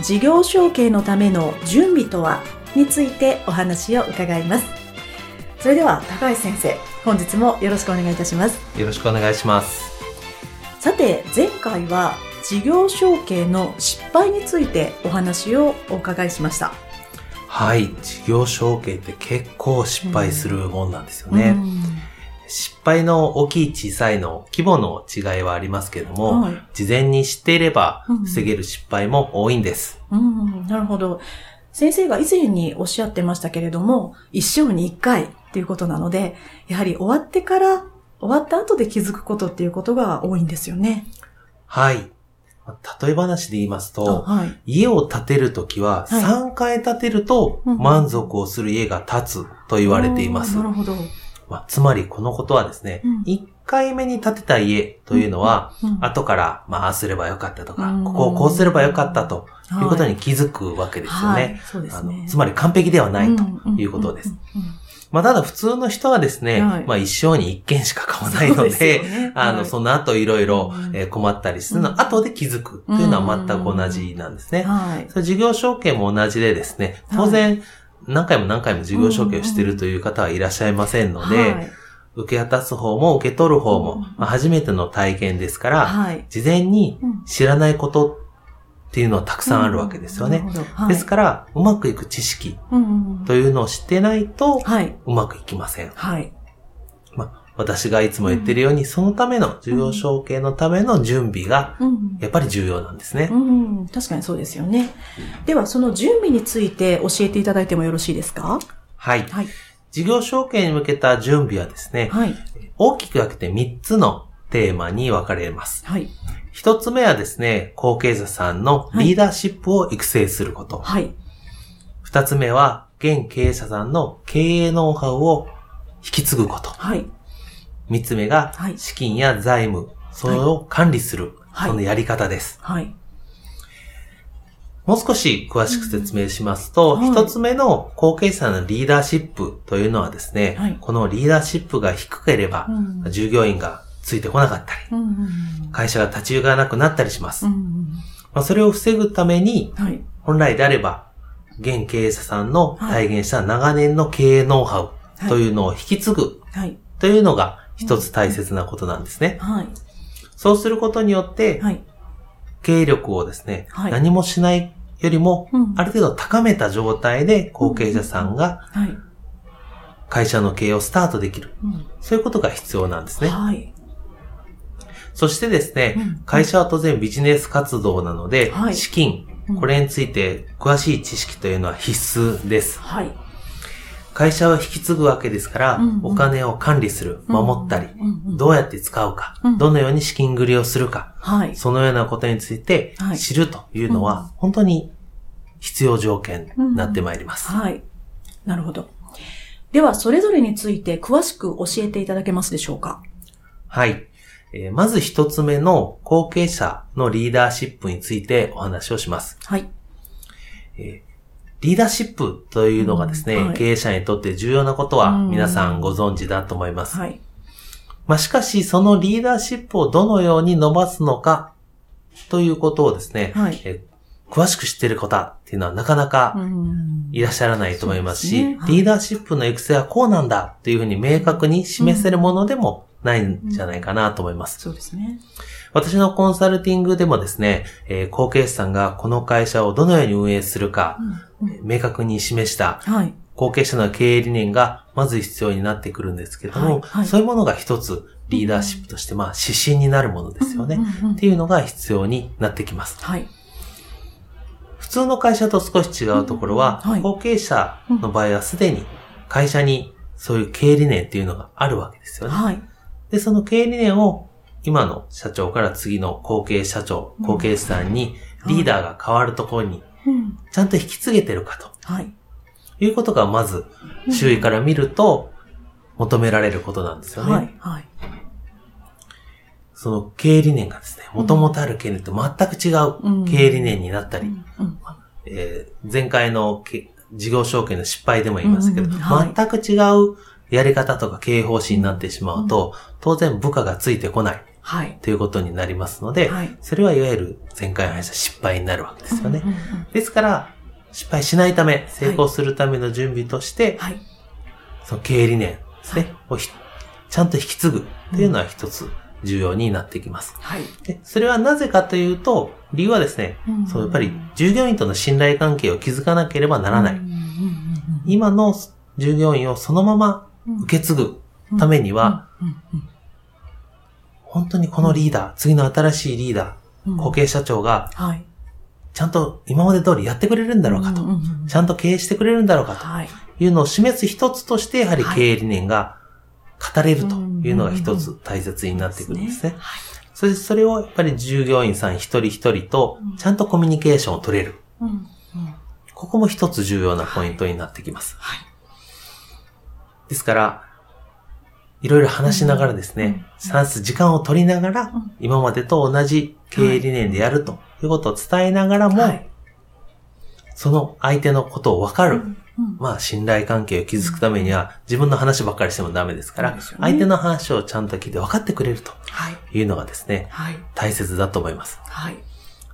事業承継のための準備とはについてお話を伺います。それでは高橋先生本日もよろしくお願いいたします。よろしくお願いします。さて前回は事業承継の失敗についてお話をお伺いしました。はい。事業承継って結構失敗するもんなんですよね、うん失敗の大きい小さいの規模の違いはありますけれども、はい、事前に知っていれば防げる失敗も多いんです。うん、うん、なるほど。先生が以前におっしゃってましたけれども、一生に一回っていうことなので、やはり終わってから、終わった後で気づくことっていうことが多いんですよね。はい。例え話で言いますと、はい、家を建てるときは3回建てると満足をする家が建つと言われています。なるほど。まあ、つまりこのことはですね、うん、1回目に建てた家というのは、うんうん、後から、まあ、ああすればよかったとか、ここをこうすればよかったということに気づくわけですよね。あのつまり完璧ではないということです。まあ、ただ普通の人はですね、はい、まあ一生に一件しか買わないので、でね、あの、はい、その後いろいろ困ったりするの、後で気づくというのは全く同じなんですね。はい、事業承継も同じでですね、当然、何回も何回も事業承継をしているという方はいらっしゃいませんので、はい、受け渡す方も受け取る方も、まあ、初めての体験ですから、はい、事前に知らないことっていうのはたくさんあるわけですよね。はい、ですから、うまくいく知識というのを知ってないと、うまくいきません。はい。まあ私がいつも言ってるように、そのための、需要承継のための準備が、やっぱり重要なんですね、うん、うん、確かにそうですよね。では、その準備について教えていただいてもよろしいですか？はい。はい。事業承継に向けた準備はですね、はい、大きく分けて3つのテーマに分かれます。はい。一つ目はですね、後継者さんのリーダーシップを育成すること。はい。二つ目は、現経営者さんの経営ノウハウを引き継ぐこと。はい。三つ目が、資金や財務、それを管理する、そのやり方です。はい。もう少し詳しく説明しますと、一、はい、つ目の後継者のリーダーシップというのはですね、はい、このリーダーシップが低ければ、うん、従業員がついてこなかったり、うん、会社が立ち行かなくなったりします。うん、まあ、それを防ぐために、はい、本来であれば、現経営者さんの体現した長年の経営ノウハウというのを引き継ぐというのが一つ大切なことなんですね。はい。そうすることによって、はい、経営力をですね、はい、何もしないよりも、ある程度高めた状態で後継者さんが、会社の経営をスタートできる。そういうことが必要なんですね。はい。そしてですね、会社は当然ビジネス活動なので、はい、資金、これについて詳しい知識というのは必須です。はい。会社を引き継ぐわけですから、うんうん、お金を管理する、守ったり、うんうん、どうやって使うか、うん、どのように資金繰りをするか、はい、そのようなことについて知るというのは、本当に必要条件になってまいります、うんはい。なるほど。では、それぞれについて詳しく教えていただけますでしょうか？はい。えー、まず一つ目の後継者のリーダーシップについてお話をします。はい。えーリーダーシップというのがですね、うんはい、経営者にとって重要なことは皆さんご存知だと思います。はい。まあ、しかし、そのリーダーシップをどのように伸ばすのかということをですね、はい、え詳しく知っている方っていうのはなかなかいらっしゃらないと思いますし、すねはい、リーダーシップの育成はこうなんだというふうに明確に示せるものでもないんじゃないかなと思います。そうですね。私のコンサルティングでもですね、えー、後継者さんがこの会社をどのように運営するか、うん明確に示した、はい、後継者の経営理念がまず必要になってくるんですけども、はいはい、そういうものが一つリーダーシップとして、まあ指針になるものですよね、っていうのが必要になってきます。はい、普通の会社と少し違うところは、後継者の場合はすでに会社にそういう経営理念っていうのがあるわけですよね。はい、で、その経営理念を今の社長から次の後継社長、後継さんにリーダーが変わるところに、ちゃんと引き継げてるかと。はい。いうことがまず、周囲から見ると、求められることなんですよね。はい。はい。その経営理念がですね、もともとある経営と全く違う経営理念になったり、え前回の事業承継の失敗でも言いましたけど、全く違うやり方とか経営方針になってしまうと、当然部下がついてこない。はい。ということになりますので、はい、それはいわゆる前回話した失敗になるわけですよね。ですから、失敗しないため、成功するための準備として、はい、その経営理念ですね、はい、をちゃんと引き継ぐっていうのは一つ重要になってきます。はい、でそれはなぜかというと、理由はですね、うん、そうやっぱり従業員との信頼関係を築かなければならない。今の従業員をそのまま受け継ぐためには、本当にこのリーダー、次の新しいリーダー、後継社長が、ちゃんと今まで通りやってくれるんだろうかと、ちゃんと経営してくれるんだろうかと。い。うのを示す一つとして、やはり経営理念が語れるというのが一つ大切になってくるんですね。そしてそれをやっぱり従業員さん一人一人とちゃんとコミュニケーションを取れる。ここも一つ重要なポイントになってきます。ですから、いろいろ話しながらですね、算数時間を取りながら、今までと同じ経営理念でやるということを伝えながらも、その相手のことを分かる。まあ、信頼関係を築くためには、自分の話ばっかりしてもダメですから、相手の話をちゃんと聞いて分かってくれるとい。うのがですね、大切だと思います。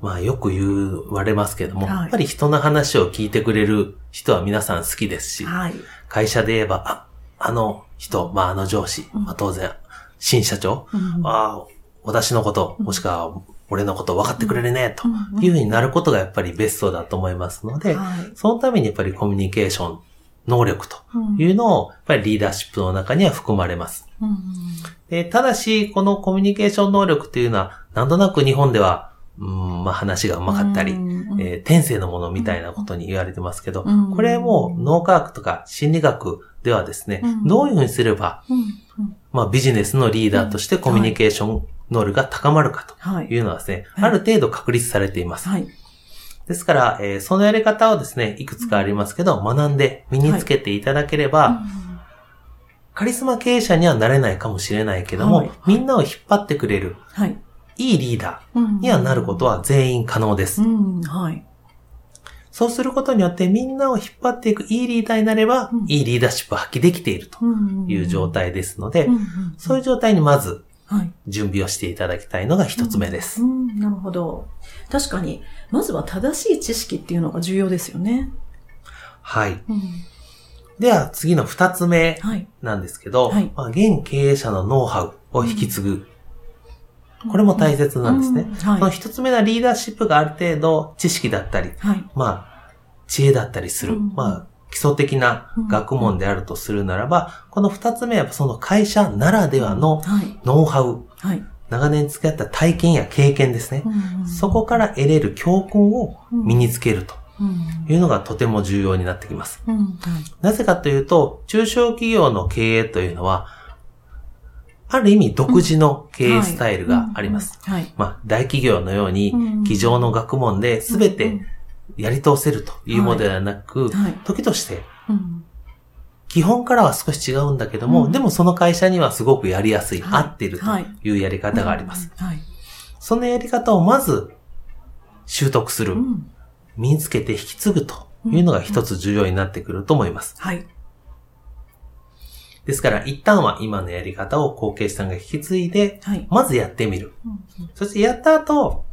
まあ、よく言われますけども、やっぱり人の話を聞いてくれる人は皆さん好きですし、会社で言えば、あ、あの人、まあ、あの上司、まあ、当然、新社長、あ私のこと、もしくは俺のこと分かってくれるね、というふうになることがやっぱりベストだと思いますので、そのためにやっぱりコミュニケーション能力というのを、やっぱりリーダーシップの中には含まれます。でただし、このコミュニケーション能力というのは、なんとなく日本では、うんまあ、話がうまかったり、えー、天性のものみたいなことに言われてますけど、これも脳科学とか心理学ではですね、どういうふうにすれば、まあ、ビジネスのリーダーとしてコミュニケーション能力が高まるかとい。うのはですね、はい、ある程度確立されています。はい、ですから、えー、そのやり方をですね、いくつかありますけど、学んで身につけていただければ、はい、カリスマ経営者にはなれないかもしれないけども、みんなを引っ張ってくれる、いいリーダーにはなることは全員可能です。そうすることによってみんなを引っ張っていくいいリーダーになれば、うん、いいリーダーシップを発揮できているという状態ですので、そういう状態にまず準備をしていただきたいのが一つ目です、うん。うん、なるほど。確かに、まずは正しい知識っていうのが重要ですよね。はい。うん、では、次の二つ目なんですけど、はい、まあ、現経営者のノウハウを引き継ぐ。これも大切なんですね。はい、その一つ目のリーダーシップがある程度知識だったり、はい、まあ、知恵だったりする。まあ、基礎的な学問であるとするならば、この二つ目はその会社ならではのノウハウ、はい、長年付き合った体験や経験ですね、そこから得れる教訓を身につけると。いうのがとても重要になってきます。なぜかというと、中小企業の経営というのは、ある意味独自の経営スタイルがあります。まあ、大企業のように、机上の学問で全てやり通せるというものではなく、時として、基本からは少し違うんだけども、うん、でもその会社にはすごくやりやすい、合ってるとい。うやり方があります。そのやり方をまず習得する、身につけて引き継ぐというのが一つ重要になってくると思います。はい。ですから、一旦は今のやり方を後継者さんが引き継いで、まずやってみる。そしてやった後、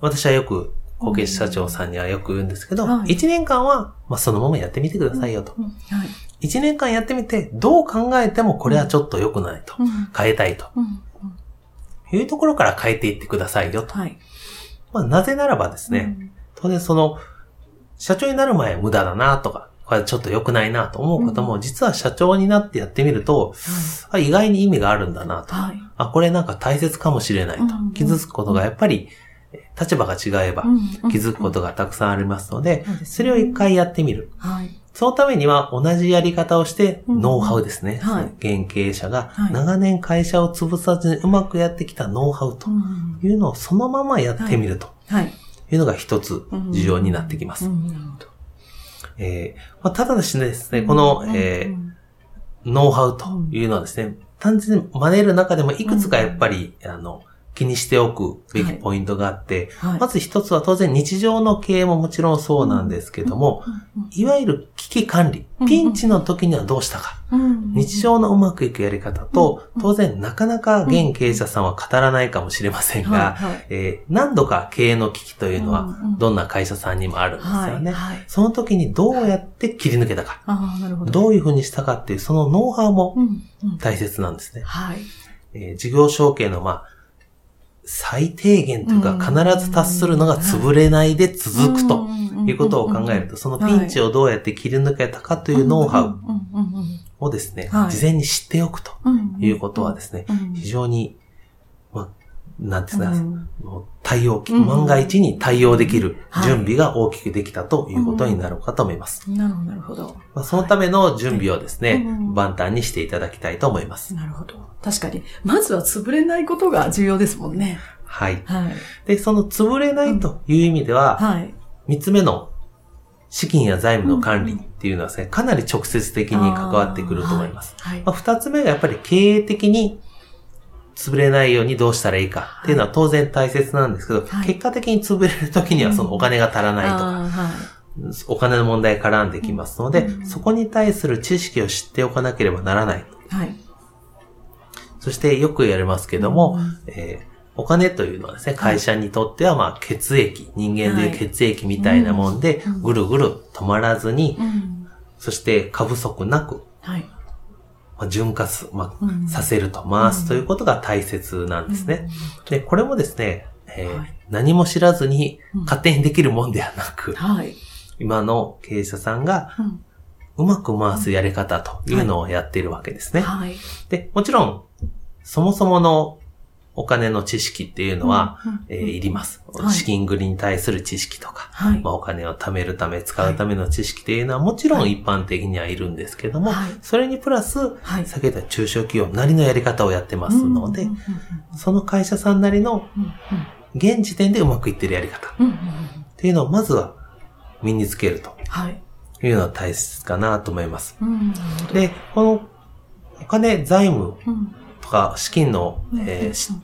私はよく後継社長さんにはよく言うんですけど、はい、1年間は、まあ、そのままやってみてくださいよと。はい、1年間やってみて、どう考えてもこれはちょっと良くないと。変えたいと。いうところから変えていってくださいよと。はい、まあ、なぜならばですね、当然その、社長になる前無駄だなとか、これちょっと良くないなと思うことも、実は社長になってやってみると、あ意外に意味があるんだなと。あ、これなんか大切かもしれないと。気づくことがやっぱり、立場が違えば気づくことがたくさんありますので、それを一回やってみる。そのためには同じやり方をして、ノウハウですね。現経営者が長年会社を潰さずにうまくやってきたノウハウというのをそのままやってみるとい。うのが一つ重要になってきます。えーまあ、ただしですね、この、えー、ノウハウというのはですね、単純に真似る中でもいくつかやっぱり、あの、気にしておくべきポイントがあって、はい。はい、まず一つは当然日常の経営ももちろんそうなんですけども、いわゆる危機管理、ピンチの時にはどうしたか、日常のうまくいくやり方と、当然なかなか現経営者さんは語らないかもしれませんが、え何度か経営の危機というのはどんな会社さんにもあるんですよね。その時にどうやって切り抜けたか、ど。ういうふうにしたかっていうそのノウハウも大切なんですね。はい。えー、事業承継の、まあ、最低限というか必ず達するのが潰れないで続くということを考えると、そのピンチをどうやって切り抜けたかというノウハウをですね、事前に知っておくということはですね、非常になんですか、対応、万が一に対応できる準備が大きくできたということになるかと思います。なるほど、なるほど。まあ、そのための準備をですね、万端にしていただきたいと思います。なるほど。確かに。まずは潰れないことが重要ですもんね。はい。はい、で、その潰れないという意味では、はい。三つ目の資金や財務の管理っていうのはですね、かなり直接的に関わってくると思います。はい。まあ、二つ目がやっぱり経営的に潰れないようにどうしたらいいか。っていうのは当然大切なんですけど、はい、結果的に潰れる時にはそのお金が足らないとか、お金の問題絡んできますので、そこに対する知識を知っておかなければならない。はい、そしてよく言われますけども、えーお金というのはですね、会社にとってはまあ血液、人間でいう血液みたいなもんで、ぐるぐる止まらずに、そして過不足なく、まあ、潤滑、まあ、させると、回すということが大切なんですね。で、これもですね、えーはい、何も知らずに勝手にできるもんではなく、はい、今の経営者さんが、うまく回すやり方というのをやっているわけですね。はい、で、もちろん、そもそものお金の知識っていうのは、えいります、資金繰りに対する知識とか、はい、まあ、お金を貯めるため、使うための知識っていうのはもちろん一般的にはいるんですけども、はい、それにプラス、はい、先ほど中小企業なりのやり方をやってますので、その会社さんなりの、現時点でうまくいってるやり方っていうのをまずは身につけると。い。うのは大切かなと思います。で、このお金、財務とか資金の、えー、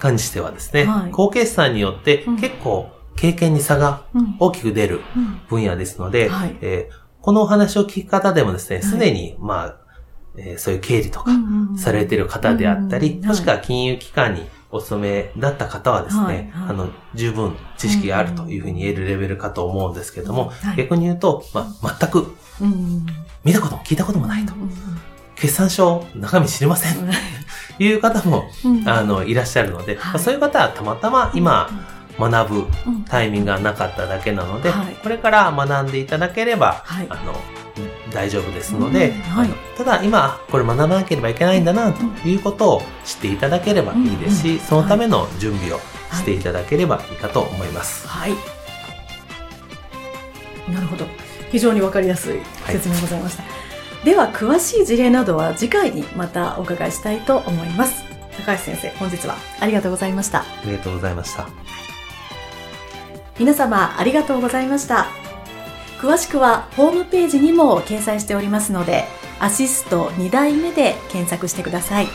関してはですね、はい、後決算によって結構経験に差が大きく出る分野ですので、うんはい、えー、このお話を聞き方でもですね、すでに、まあ、えー、そういう経理とかされている方であったり、もしくは金融機関にお勤めだった方はですね、はい。はい、あの、十分知識があるというふうに言えるレベルかと思うんですけども、はい、逆に言うと、まあ、全く、見たことも聞いたこともないと。決算書中身知りません。いう方も、あの、いらっしゃるので、はい、そういう方はたまたま今、学ぶタイミングがなかっただけなので、これから学んでいただければ、はい、あの、大丈夫ですので、はい、ただ今、これ学ばなければいけないんだな、ということを知っていただければいいですし、そのための準備をしていただければいいかと思います。はい。なるほど。非常にわかりやすい。説明ございました。では詳しい事例などは次回にまたお伺いしたいと思います。高橋先生本日はありがとうございました。ありがとうございました。皆様ありがとうございました。詳しくはホームページにも掲載しておりますのでアシスト2代目で検索してください。